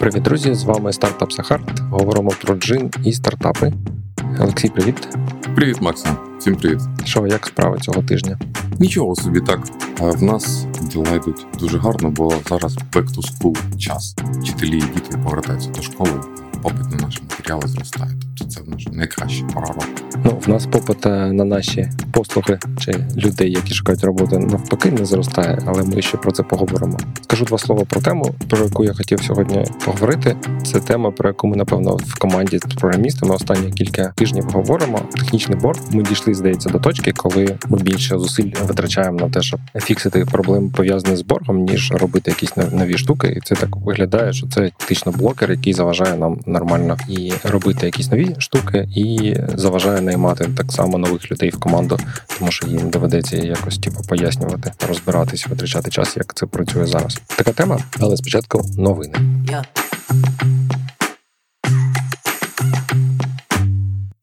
Привіт, друзі! З вами стартап Сахарт. Говоримо про джин і стартапи. Олексій, привіт. Привіт, Максим. Всім привіт. Що, як справи цього тижня? Нічого собі так. В нас діла йдуть дуже гарно, бо зараз back to school час. Вчителі і діти повертаються до школи, попит на наші матеріали зростає. Тобто це в нас найкраща пора року. Ну, в нас попит е, на наші послуги чи людей, які шукають роботи, навпаки, не зростає, але ми ще про це поговоримо. Скажу два слова про тему, про яку я хотів сьогодні поговорити. Це тема, про яку ми напевно в команді з програмістами останні кілька тижнів говоримо. Технічний борт. Ми дійшли, здається, до точки, коли ми більше зусиль витрачаємо на те, щоб фіксити проблеми пов'язані з боргом, ніж робити якісь нові штуки. І це так виглядає, що це фактично блокер, який заважає нам нормально і робити якісь нові штуки, і заважає наймати так само нових людей в команду, тому що їм доведеться якось типу, пояснювати, розбиратись, витрачати час, як це працює зараз. Така тема, але спочатку новини. Yeah.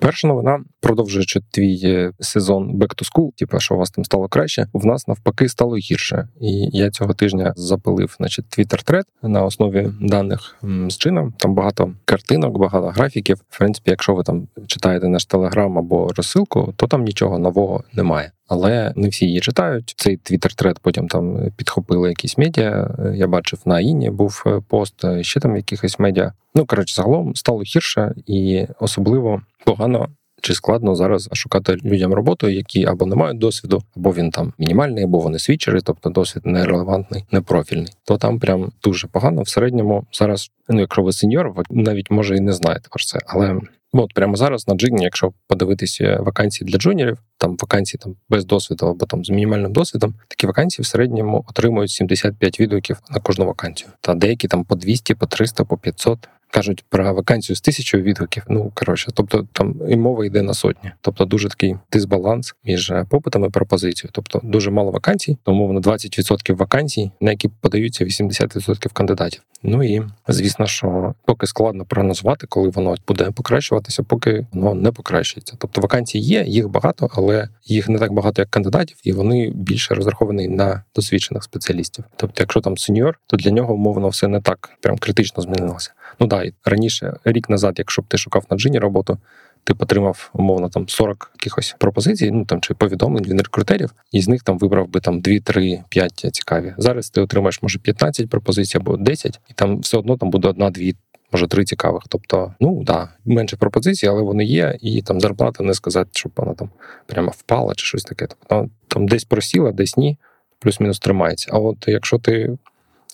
Перша новина, продовжуючи твій е, сезон Back to School, типу, що у вас там стало краще, в нас навпаки стало гірше. І я цього тижня запилив, значить, Twitter тред на основі даних з чином. Там багато картинок, багато графіків. В принципі, якщо ви там читаєте наш телеграм або розсилку, то там нічого нового немає. Але не всі її читають. Цей твіттер-тред потім там підхопили якісь медіа. Я бачив на Іні був е, пост, е, ще там якихось медіа. Ну коротше, загалом стало гірше і особливо погано. Чи складно зараз шукати людям роботу, які або не мають досвіду, або він там мінімальний, або вони свідчери, тобто досвід нерелевантний, непрофільний. То там прям дуже погано. В середньому зараз, ну якщо ви сеньор, ви навіть може і не знаєте про це, але От прямо зараз на джині, якщо подивитися вакансії для джуніорів, там вакансії там без досвіду або там з мінімальним досвідом, такі вакансії в середньому отримують 75 відгуків на кожну вакансію. Та деякі там по 200, по 300, по 500 кажуть про вакансію з тисячою відгуків. Ну коротше, тобто там і мова йде на сотні. Тобто дуже такий дисбаланс між е, попитом і пропозицією. Тобто дуже мало вакансій, тому на 20% вакансій, на які подаються 80% кандидатів. Ну і звісно, що поки складно прогнозувати, коли воно буде покращуватися, поки воно не покращується. Тобто вакансій є, їх багато, але їх не так багато, як кандидатів, і вони більше розраховані на досвідчених спеціалістів. Тобто, якщо там сеньор, то для нього умовно все не так прям критично змінилося. Ну да, раніше, рік назад, якщо б ти шукав на джині роботу, ти отримав умовно там 40 якихось пропозицій, ну там чи повідомлень від рекрутерів, і з них там вибрав би там 2, 3, 5 цікаві. Зараз ти отримаєш може 15 пропозицій або 10, і там все одно там буде одна, дві. Може, три цікавих. Тобто, ну да, менше пропозицій, але вони є, і там зарплата не сказати, щоб вона там прямо впала чи щось таке. Тобто там десь просіла, десь ні, плюс-мінус тримається. А от якщо ти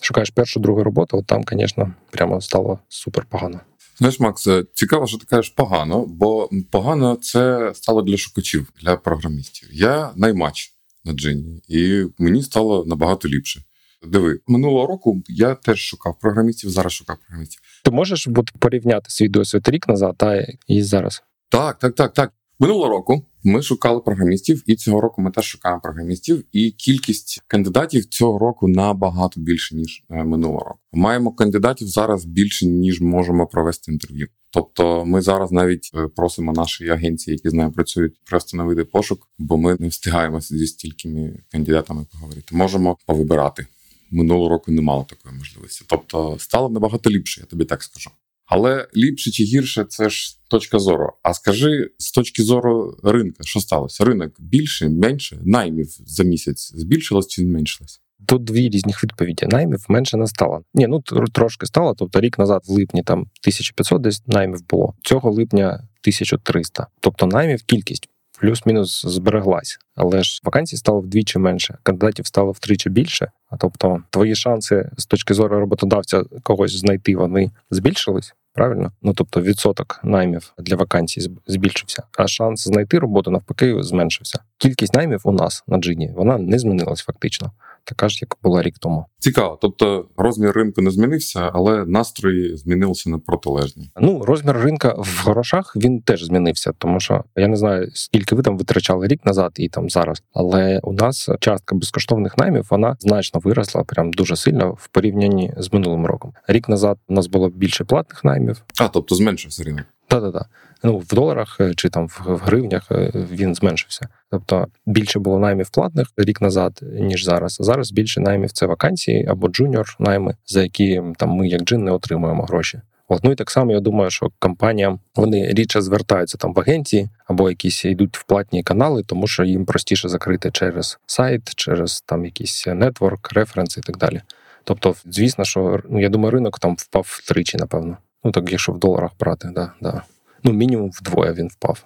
шукаєш першу другу роботу, от там, звісно, прямо стало супер погано. Знаєш, Макс, цікаво, що ти кажеш погано, бо погано це стало для шукачів, для програмістів. Я наймач на джині, і мені стало набагато ліпше. Диви, минулого року я теж шукав програмістів, зараз шукав програмістів. Ти можеш порівняти свій досвід рік назад та і зараз? Так, так, так, так. Минулого року ми шукали програмістів, і цього року ми теж шукаємо програмістів. І кількість кандидатів цього року набагато більше ніж е, минулого року. Маємо кандидатів зараз більше ніж можемо провести інтерв'ю. Тобто, ми зараз навіть е, просимо наші агенції, які з нами працюють, приостановити пошук, бо ми не встигаємо зі стількими кандидатами поговорити. Можемо повибирати минулого року. Не мало такої можливості. Тобто стало набагато ліпше, я тобі так скажу. Але ліпше чи гірше це ж точка зору. А скажи з точки зору ринка, що сталося? Ринок більше, менше наймів за місяць збільшилось чи зменшилось? Тут дві різних відповіді. Наймів менше не стало. Ні, ну трошки стало. Тобто рік назад, в липні, там 1500 десь наймів було. Цього липня 1300. Тобто наймів кількість плюс-мінус збереглась. Але ж вакансій стало вдвічі менше, кандидатів стало втричі більше. А тобто, твої шанси з точки зору роботодавця когось знайти вони збільшились. Правильно, ну тобто відсоток наймів для вакансій збільшився, а шанс знайти роботу навпаки зменшився. Кількість наймів у нас на джині вона не змінилась фактично така ж, як була рік тому. Цікаво, тобто розмір ринку не змінився, але настрої змінилися на протилежні. Ну розмір ринка в грошах він теж змінився, тому що я не знаю скільки ви там витрачали рік назад і там зараз, але у нас частка безкоштовних наймів вона значно виросла, прям дуже сильно в порівнянні з минулим роком. Рік назад у нас було більше платних наймів. А тобто зменшився ринок. Так-так-так. Ну, в доларах е, чи там в гривнях е, він зменшився. Тобто більше було наймів платних рік назад, ніж зараз. Зараз більше наймів це вакансії або junior найми, за які там ми, як Джин, не отримуємо гроші. От, ну і так само я думаю, що компаніям вони рідше звертаються там в агенції або якісь йдуть в платні канали, тому що їм простіше закрити через сайт, через там якийсь network, reference і так далі. Тобто, звісно, що ну я думаю, ринок там впав втричі, напевно. Ну так, якщо в доларах брати, да, да. Ну, мінімум вдвоє він впав.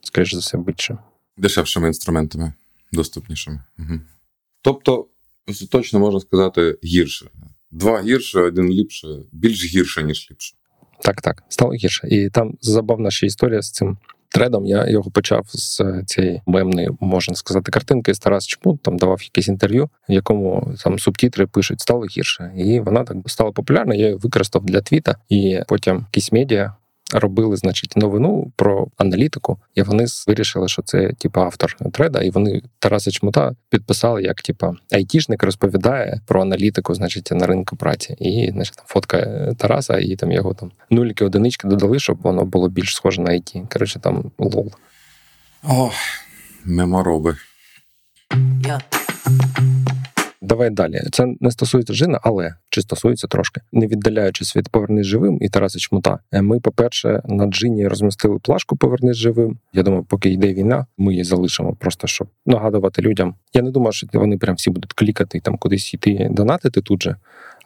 Скоріше за все, більше. Дешевшими інструментами, доступнішими. Угу. Тобто, точно можна сказати, гірше. Два гірше, один ліпше, більш гірше, ніж ліпше. Так, так, стало гірше. І там забавна ще історія з цим тредом. Я його почав з цієї мемної, можна сказати, картинки з Тарас Чмут, там давав якесь інтерв'ю, в якому там субтітри пишуть стало гірше. І вона так стала популярна. Я її використав для твіта, і потім якісь медіа робили, значить, новину про аналітику, і вони вирішили, що це типу автор треда, і вони Тараса Чмута підписали, як типу, айтішник розповідає про аналітику, значить, на ринку праці. І значить, там фотка Тараса, і там його там нуліки, одинички додали, щоб воно було більш схоже на IT. Коротше, там лол. О, мемороби. Yeah. Давай далі. Це не стосується Жина, але чи стосується трошки, не віддаляючись від повернись живим і Тараса Чмута. Е, ми, по-перше, на Джині розмістили плашку Повернись живим. Я думаю, поки йде війна, ми її залишимо, просто щоб нагадувати людям. Я не думаю, що вони прям всі будуть клікати і там кудись йти донатити тут же,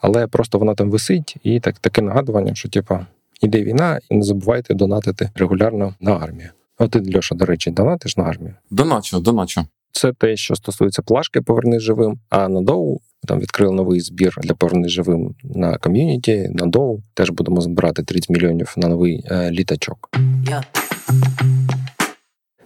але просто вона там висить, і так таке нагадування, що типа іде війна, і не забувайте донатити регулярно на армію. От ти, Льоша, до речі, донатиш на армію? Доначу, доначу. Це те, що стосується плашки Поверни живим. А на доу там відкрили новий збір для Поверни живим на ком'юніті. На доу теж будемо збирати 30 мільйонів на новий е, літачок. Yeah.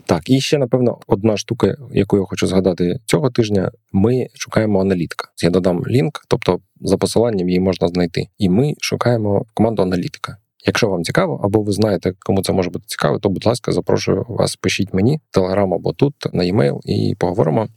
Так, і ще напевно одна штука, яку я хочу згадати цього тижня. Ми шукаємо аналітика. Я додам лінк, тобто за посиланням її можна знайти. І ми шукаємо команду аналітика. Якщо вам цікаво, або ви знаєте, кому це може бути цікаво, то будь ласка, запрошую вас, пишіть мені телеграм або тут на e-mail і поговоримо.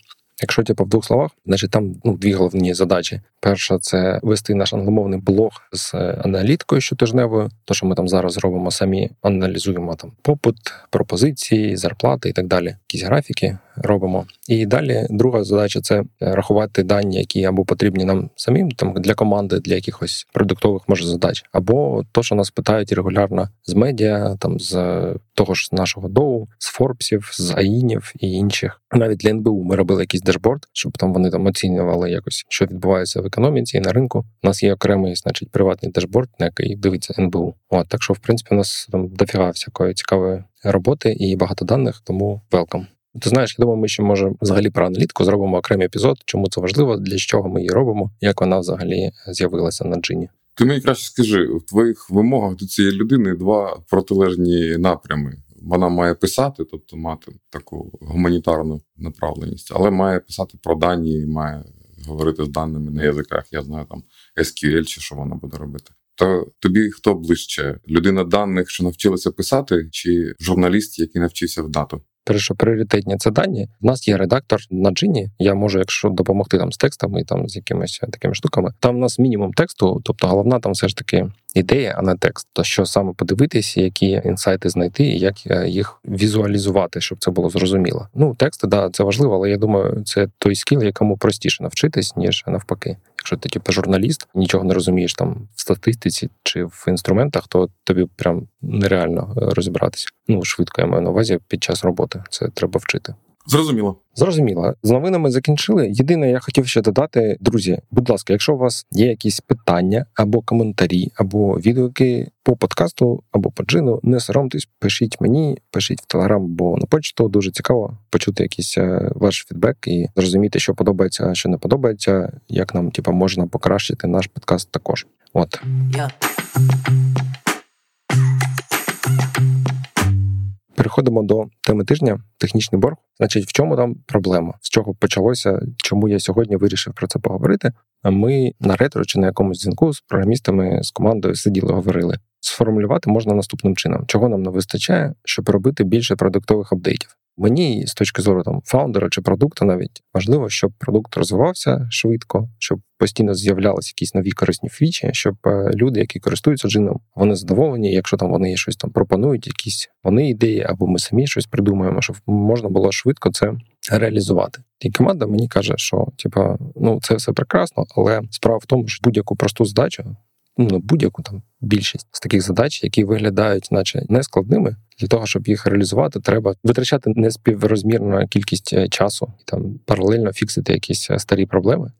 Якщо типу, в двох словах, значить там ну дві головні задачі. Перша це вести наш англомовний блог з е, аналіткою щотижневою, то що ми там зараз робимо самі, аналізуємо там попит, пропозиції, зарплати і так далі. Якісь графіки робимо. І далі друга задача це рахувати дані, які або потрібні нам самим, там для команди, для якихось продуктових може задач, або то, що нас питають регулярно з медіа, там з того ж нашого доу, з Форбсів, з Аїнів і інших. Навіть для НБУ ми робили якийсь дешборд, щоб там вони там оцінювали якось, що відбувається в економіці і на ринку. У нас є окремий, значить, приватний дешборд, на який дивиться НБУ. От так що, в принципі, у нас там дофіга всякої цікавої роботи і багато даних, тому welcome. Ти знаєш, я думаю, ми ще може взагалі про аналітику зробимо окремий епізод, чому це важливо, для чого ми її робимо, як вона взагалі з'явилася на джині. Ти мені краще скажи, в твоїх вимогах до цієї людини два протилежні напрями. Вона має писати, тобто мати таку гуманітарну направленість, але має писати про дані, має говорити з даними на язиках. Я знаю там SQL чи що вона буде робити. То тобі хто ближче? Людина даних, що навчилася писати, чи журналіст, який навчився в дату? Що пріоритетні це дані. У нас є редактор на джині. Я можу, якщо допомогти там з текстами там з якимись такими штуками. Там у нас мінімум тексту, тобто головна там все ж таки ідея, а не текст. То що саме подивитися, які інсайти знайти, і як е, їх візуалізувати, щоб це було зрозуміло. Ну, тексти, да, це важливо, але я думаю, це той скіл, якому простіше навчитись, ніж навпаки. Якщо ти типу, журналіст, нічого не розумієш там в статистиці чи в інструментах, то тобі прям нереально е, розібратися. Ну швидко я маю на увазі під час роботи. Це треба вчити. Зрозуміло. Зрозуміло. З новинами закінчили. Єдине, я хотів ще додати, друзі, будь ласка, якщо у вас є якісь питання або коментарі, або відгуки по подкасту, або по джину, не соромтесь, пишіть мені, пишіть в телеграм або на почту. Дуже цікаво почути якийсь е, ваш фідбек і зрозуміти, що подобається, а що не подобається, як нам типу, можна покращити наш подкаст також. От. Yeah. Переходимо до теми тижня технічний борг. Значить, в чому там проблема? З чого почалося? Чому я сьогодні вирішив про це поговорити? А Ми на ретро чи на якомусь дзвінку з програмістами з командою сиділи, говорили. Сформулювати можна наступним чином, чого нам не вистачає, щоб робити більше продуктових апдейтів. Мені з точки зору там фаундера чи продукту, навіть важливо, щоб продукт розвивався швидко, щоб постійно з'являлися якісь нові корисні фічі, щоб е, люди, які користуються джином, вони задоволені. Якщо там вони щось там пропонують, якісь вони ідеї, або ми самі щось придумаємо, щоб можна було швидко це реалізувати. І команда мені каже, що типа ну це все прекрасно, але справа в тому, що будь-яку просту задачу ну, будь-яку там більшість з таких задач, які виглядають, наче нескладними, для того, щоб їх реалізувати, треба витрачати неспіврозмірну кількість е, часу і там паралельно фіксити якісь е, старі проблеми.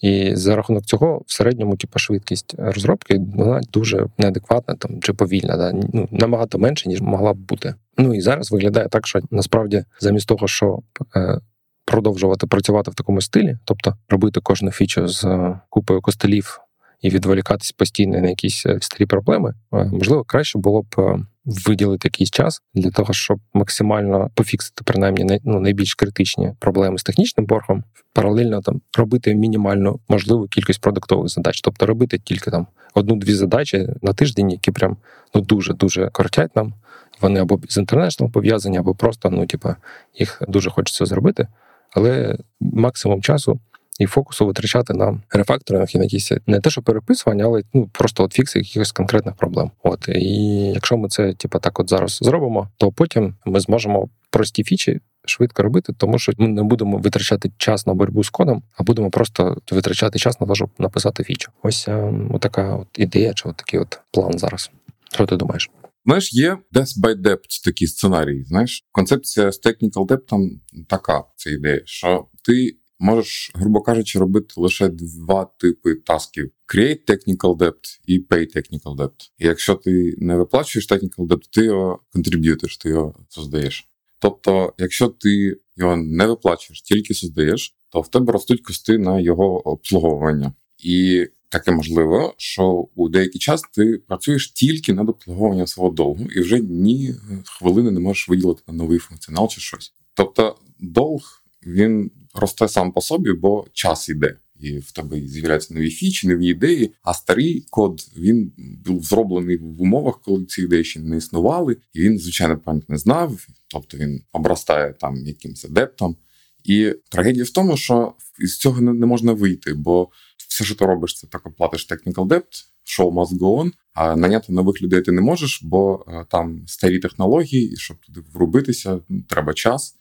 І за рахунок цього, в середньому, типу, швидкість розробки вона дуже неадекватна там чи повільна, да? ну набагато менше ніж могла б бути. Ну і зараз виглядає так, що насправді замість того, щоб е, продовжувати працювати в такому стилі, тобто робити кожну фічу з е, купою костелів і відволікатись постійно на якісь е, старі проблеми, е, можливо, краще було б е, виділити якийсь час для того, щоб максимально пофіксити принаймні ну, найбільш критичні проблеми з технічним боргом, паралельно там робити мінімальну можливу кількість продуктових задач, тобто робити тільки там одну-дві задачі на тиждень, які прям ну дуже дуже кортять нам. Вони або з інтернетом пов'язані, або просто ну, типа, їх дуже хочеться зробити, але максимум часу і фокусу витрачати на рефакторинг і на якісь не те, що переписування, але ну просто от фікси якихось конкретних проблем. От і якщо ми це, типу, так от зараз зробимо, то потім ми зможемо прості фічі. Швидко робити, тому що ми не будемо витрачати час на боротьбу з кодом, а будемо просто витрачати час на те, щоб написати фічу. Ось ем, така от ідея, чи от такий от план зараз. Що ти думаєш? Знаєш, є Death by Depth такі сценарії. Знаєш, концепція з Technical Debt така ця ідея, що ти можеш, грубо кажучи, робити лише два типи тасків: Create Technical Debt і Pay Technical Debt. І якщо ти не виплачуєш Technical Debt, ти його контриб'ютиш, ти його создаєш. Тобто, якщо ти його не виплачуєш, тільки создаєш, то в тебе ростуть кости на його обслуговування. І таке можливо, що у деякий час ти працюєш тільки над обслуговуванням свого довгу, і вже ні хвилини не можеш виділити на новий функціонал чи щось. Тобто, долг він росте сам по собі, бо час іде. І в тебе з'являються нові фічі, нові ідеї. А старий код він був зроблений в умовах, коли ці ідеї ще не існували, і він, звичайно, пам'ять не знав, тобто він обростає там якимось адептом. І трагедія в тому, що із цього не можна вийти, бо все, що ти робиш, це так оплатиш technical debt, show must go on, а наняти нових людей ти не можеш, бо е, там старі технології, і щоб туди врубитися, треба час.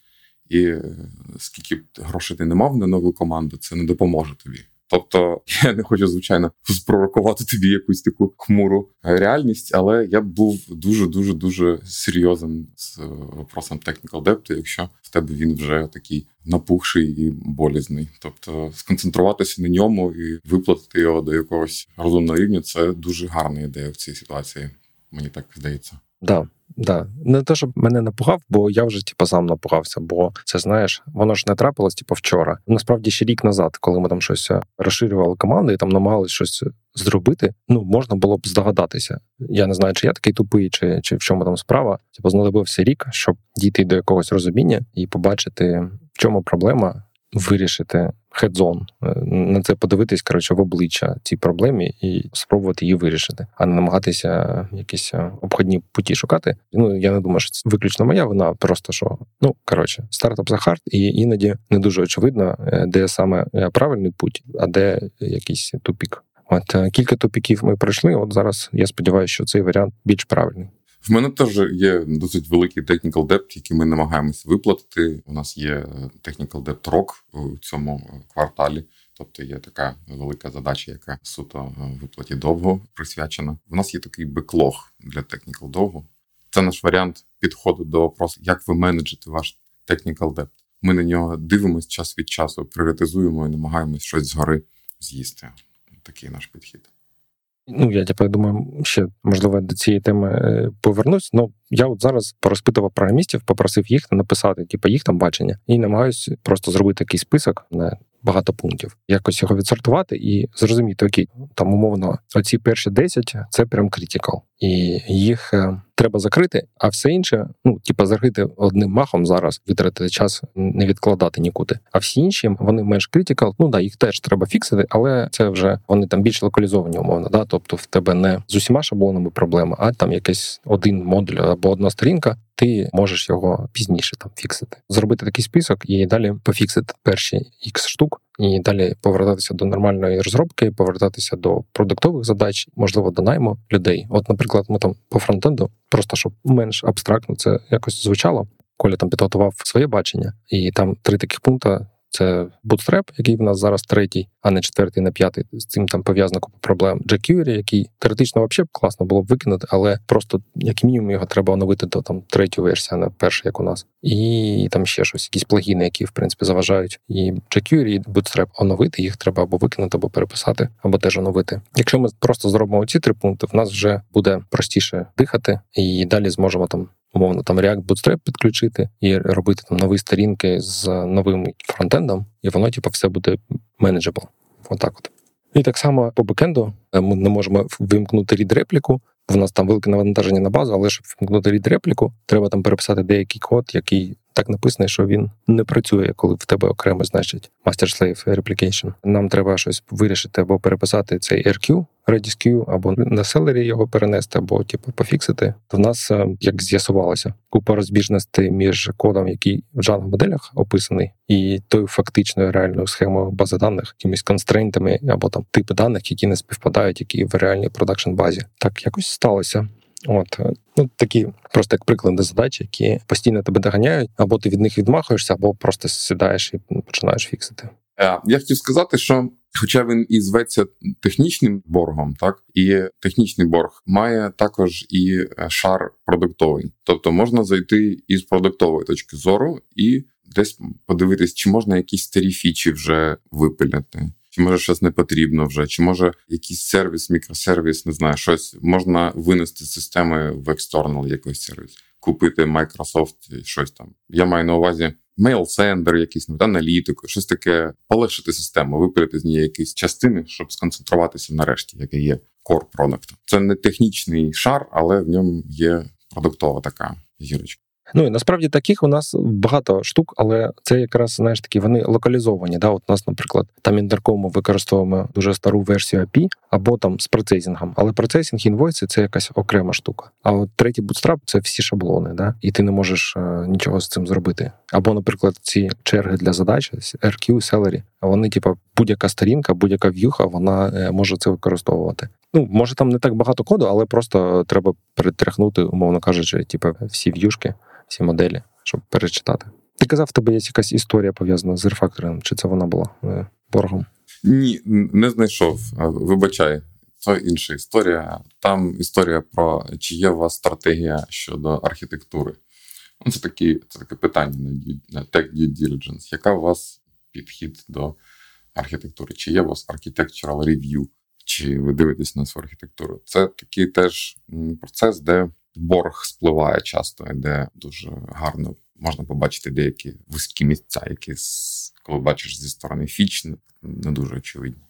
І е, скільки б грошей ти не мав на нову команду, це не допоможе тобі. Тобто я не хочу, звичайно, спророкувати тобі якусь таку хмуру реальність, але я був дуже дуже дуже серйозним з е, вопросом technical debt, якщо в тебе він вже такий напухший і болізний. Тобто сконцентруватися на ньому і виплатити його до якогось розумного рівня це дуже гарна ідея в цій ситуації. Мені так здається. Да, да. Не те, щоб мене напугав, бо я вже типу, сам напугався. Бо це знаєш, воно ж не трапилось типу, вчора. Насправді ще рік назад, коли ми там щось е, розширювали команди і там намагалися щось зробити. Ну можна було б здогадатися. Я не знаю, чи я такий тупий, чи чи в чому там справа. Типу, знадобився рік, щоб дійти до якогось розуміння і побачити, в чому проблема, вирішити head-on, на це подивитись коротше, в обличчя цій проблемі і спробувати її вирішити, а не намагатися якісь е, обходні путі шукати. Ну я не думаю, що це виключно моя вина, просто що ну коротше, startups are hard, і іноді не дуже очевидно, е, де саме е, правильний путь, а де якийсь тупік. От кілька тупіків ми пройшли. От зараз я сподіваюся, що цей варіант більш правильний. В мене теж є досить великий technical debt, який ми намагаємося виплатити. У нас є technical debt ROC у цьому кварталі. Тобто є така велика задача, яка суто виплаті довго присвячена. У нас є такий беклог для technical довго. Це наш варіант підходу до вопросу, як ви менеджите ваш technical debt. Ми на нього дивимося час від часу, пріоритизуємо і намагаємось щось згори з'їсти. Такий наш підхід. Ну, я тепер думаю, ще можливо до цієї теми е, повернусь. Ну я от зараз порозпитував програмістів, попросив їх написати, типу, їх там бачення, і намагаюся просто зробити такий список на багато пунктів, якось його відсортувати і зрозуміти, окей, там умовно, оці перші 10 – це прям критикал, і їх е, треба закрити, а все інше, ну типа закрити одним махом зараз, витратити час, не відкладати нікуди. А всі інші вони менш критикал. Ну да, їх теж треба фіксити, але це вже вони там більш локалізовані, умовно. Да, тобто в тебе не з усіма шаблонами проблема, а там якийсь один модуль або одна сторінка ти можеш його пізніше там фіксити. Зробити такий список і далі пофіксити перші X штук, і далі повертатися до нормальної розробки, повертатися до продуктових задач, можливо, до найму людей. От, наприклад, ми там по фронтенду, просто щоб менш абстрактно це якось звучало. Коля там підготував своє бачення, і там три таких пункти. Це Bootstrap, який в нас зараз третій, а не четвертий, не п'ятий. З цим там пов'язано купа проблем. jQuery, який теоретично взагалі класно було б викинути, але просто як мінімум його треба оновити до там третю версію, а не перша, як у нас. І там ще щось, якісь плагіни, які в принципі заважають. І jQuery, і Bootstrap оновити, їх треба або викинути, або переписати, або теж оновити. Якщо ми просто зробимо ці три пункти, в нас вже буде простіше дихати, і далі зможемо там умовно там React Bootstrap підключити і робити там нові сторінки з новим фронтендом, і воно, типу, все буде manageable. Отак от. І так само по бекенду е, ми не можемо вимкнути read репліку. В нас там велике навантаження на базу, але щоб вимкнути read репліку, треба там переписати деякий код, який так написаний, що він не працює, коли в тебе окремо значить master-slave replication. Нам треба щось вирішити або переписати цей RQ, Redis Q, або на Celery його перенести, або типу пофіксити. То в нас, е, як з'ясувалося, купа розбіжностей між кодом, який в Django моделях описаний, і тою фактичною реальною схемою бази даних, якимись констрейнтами або там типи даних, які не співпадають, які в реальній production базі. Так якось сталося. От е, ну такі просто як приклади задачі, які постійно тебе доганяють, або ти від них відмахуєшся, або просто сідаєш і починаєш фіксити. Е, я хотів сказати, що, хоча він і зветься технічним боргом, так і технічний борг має також і е, шар продуктовий, тобто можна зайти із продуктової точки зору і десь подивитись, чи можна якісь старі фічі вже випиляти чи може щось не потрібно вже, чи може якийсь сервіс, мікросервіс, не знаю, щось можна винести з системи в екстернал якийсь сервіс, купити Microsoft щось там. Я маю на увазі мейл-сендер, якийсь аналітику, щось таке, полегшити систему, випилити з неї якісь частини, щоб сконцентруватися нарешті, яке є core продуктом. Це не технічний шар, але в ньому є продуктова така зірочка. Ну і насправді таких у нас багато штук, але це якраз знаєш такі вони локалізовані. Да, От у нас, наприклад, там інтеркому використовуємо дуже стару версію API, або там з процесінгом. Але процесінг інвойси це якась окрема штука. А от третій Bootstrap — це всі шаблони, да, і ти не можеш е, нічого з цим зробити. Або, наприклад, ці черги для задач RQ, Celery, вони, типу, будь-яка сторінка, будь-яка в'юха, вона е, може це використовувати. Ну, може, там не так багато коду, але просто треба перетряхнути, умовно кажучи, типу, всі в'юшки всі моделі, щоб перечитати. Ти казав, в тебе є якась історія пов'язана з рефакторингом, чи це вона була е, боргом? Ні, не знайшов. Вибачай, це інша історія. Там історія про чи є у вас стратегія щодо архітектури. Ну, Це такі, це таке питання на Tech Due Diligence. Яка у вас підхід до архітектури? Чи є у вас architectural review? Чи ви дивитесь на свою архітектуру? Це такий теж процес, де борг спливає часто, де дуже гарно можна побачити деякі вузькі місця, які коли бачиш зі сторони фіч, не дуже очевидні.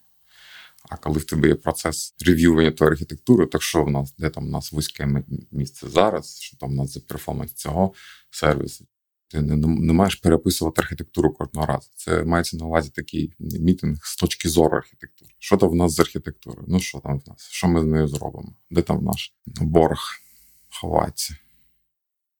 А коли в тебе є процес рев'ювання твоєї архітектури, так що в нас, де там у нас вузьке місце зараз, що там у нас за перформанс цього сервісу, ти не, не маєш переписувати архітектуру кожного разу. Це мається на увазі такий мітинг з точки зору архітектури. Що там в нас з архітектурою? Ну що там в нас? Що ми з нею зробимо? Де там наш борг? ховається.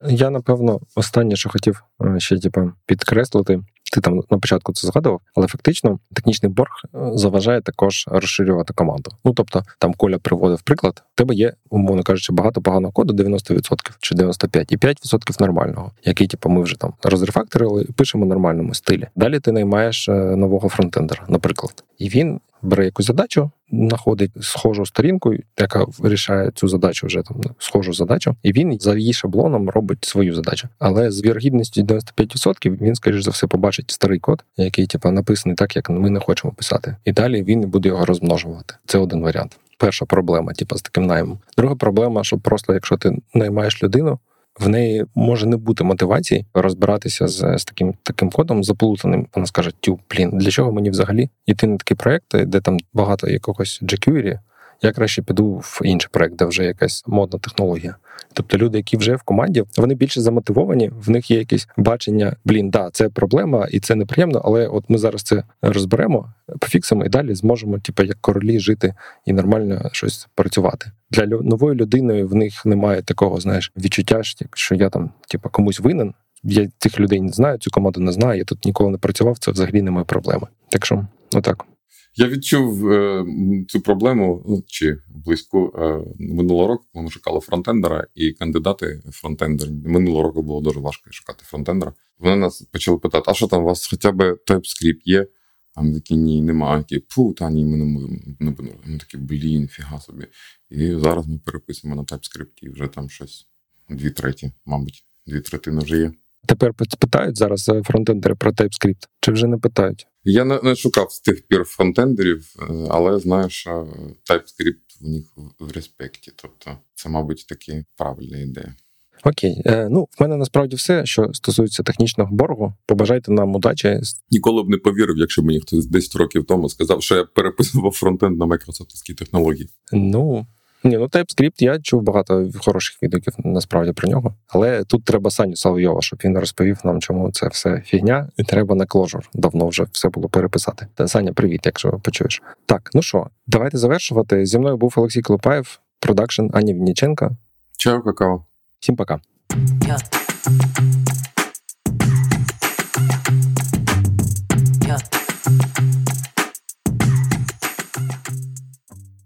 Я напевно останнє, що хотів е, ще типу, підкреслити. Ти там на початку це згадував, але фактично технічний борг е, заважає також розширювати команду. Ну тобто, там Коля приводив приклад, в тебе є, умовно кажучи, багато поганого коду, 90% чи 95%, і 5% нормального, який, типу, ми вже там розрефакторили пишемо в нормальному стилі. Далі ти наймаєш е, нового фронтендера, наприклад, і він бере якусь задачу, знаходить схожу сторінку, яка вирішає цю задачу вже там схожу задачу, і він за її шаблоном робить свою задачу. Але з вірогідністю 95% він, скоріш за все, побачить старий код, який типу, написаний так, як ми не хочемо писати. І далі він буде його розмножувати. Це один варіант. Перша проблема, типу, з таким наймом. Друга проблема, що просто якщо ти наймаєш людину, в неї може не бути мотивації розбиратися з з таким таким кодом заплутаним. Вона скаже: Тю, блін, для чого мені взагалі йти на такі проекти, де там багато якогось jQuery, я краще піду в інший проект, де вже якась модна технологія. Тобто люди, які вже в команді, вони більше замотивовані, в них є якесь бачення: блін, да, це проблема і це неприємно, але от ми зараз це розберемо, пофіксимо і далі зможемо, типу, як королі жити і нормально щось працювати. Для нової людини в них немає такого, знаєш, відчуття, що я там, типу, комусь винен. Я цих людей не знаю, цю команду не знаю. Я тут ніколи не працював. Це взагалі не моя проблема. Так що, отак. Я відчув е, цю проблему ну, чи близько е, минулого року, коли ми шукали фронтендера, і кандидати фронтендер. Минулого року було дуже важко шукати фронтендера. Вони нас почали питати: а що там у вас хоча б TypeScript є? А ми такі ні, немає. Такі, Пу, та ні, ми не будемо. Ми такі, блін, фіга собі. І зараз ми переписуємо на TypeScript, і вже там щось дві треті, мабуть, дві третини вже є. Тепер питають зараз е, фронтендери про TypeScript? Чи вже не питають? Я не, не шукав з тих пір фронтендерів, е, але знаю, що TypeScript у них в респекті. Тобто, це, мабуть, таки правильна ідея. Окей, е, ну в мене насправді все, що стосується технічного боргу. Побажайте нам удачі. Ніколи б не повірив, якщо мені хтось 10 років тому сказав, що я переписував фронтенд на майкрософтській технології. Ну ні, ну TypeScript я чув багато хороших відгуків насправді про нього. Але тут треба Саню Соловйова, щоб він розповів нам, чому це все фігня, і треба на кложур. Давно вже все було переписати. Та Саня, привіт, якщо почуєш. Так, ну що, давайте завершувати. Зі мною був Олексій Колупаєв, продакшн Ані Вінніченка. Чао, какао. Всім пока. Yeah.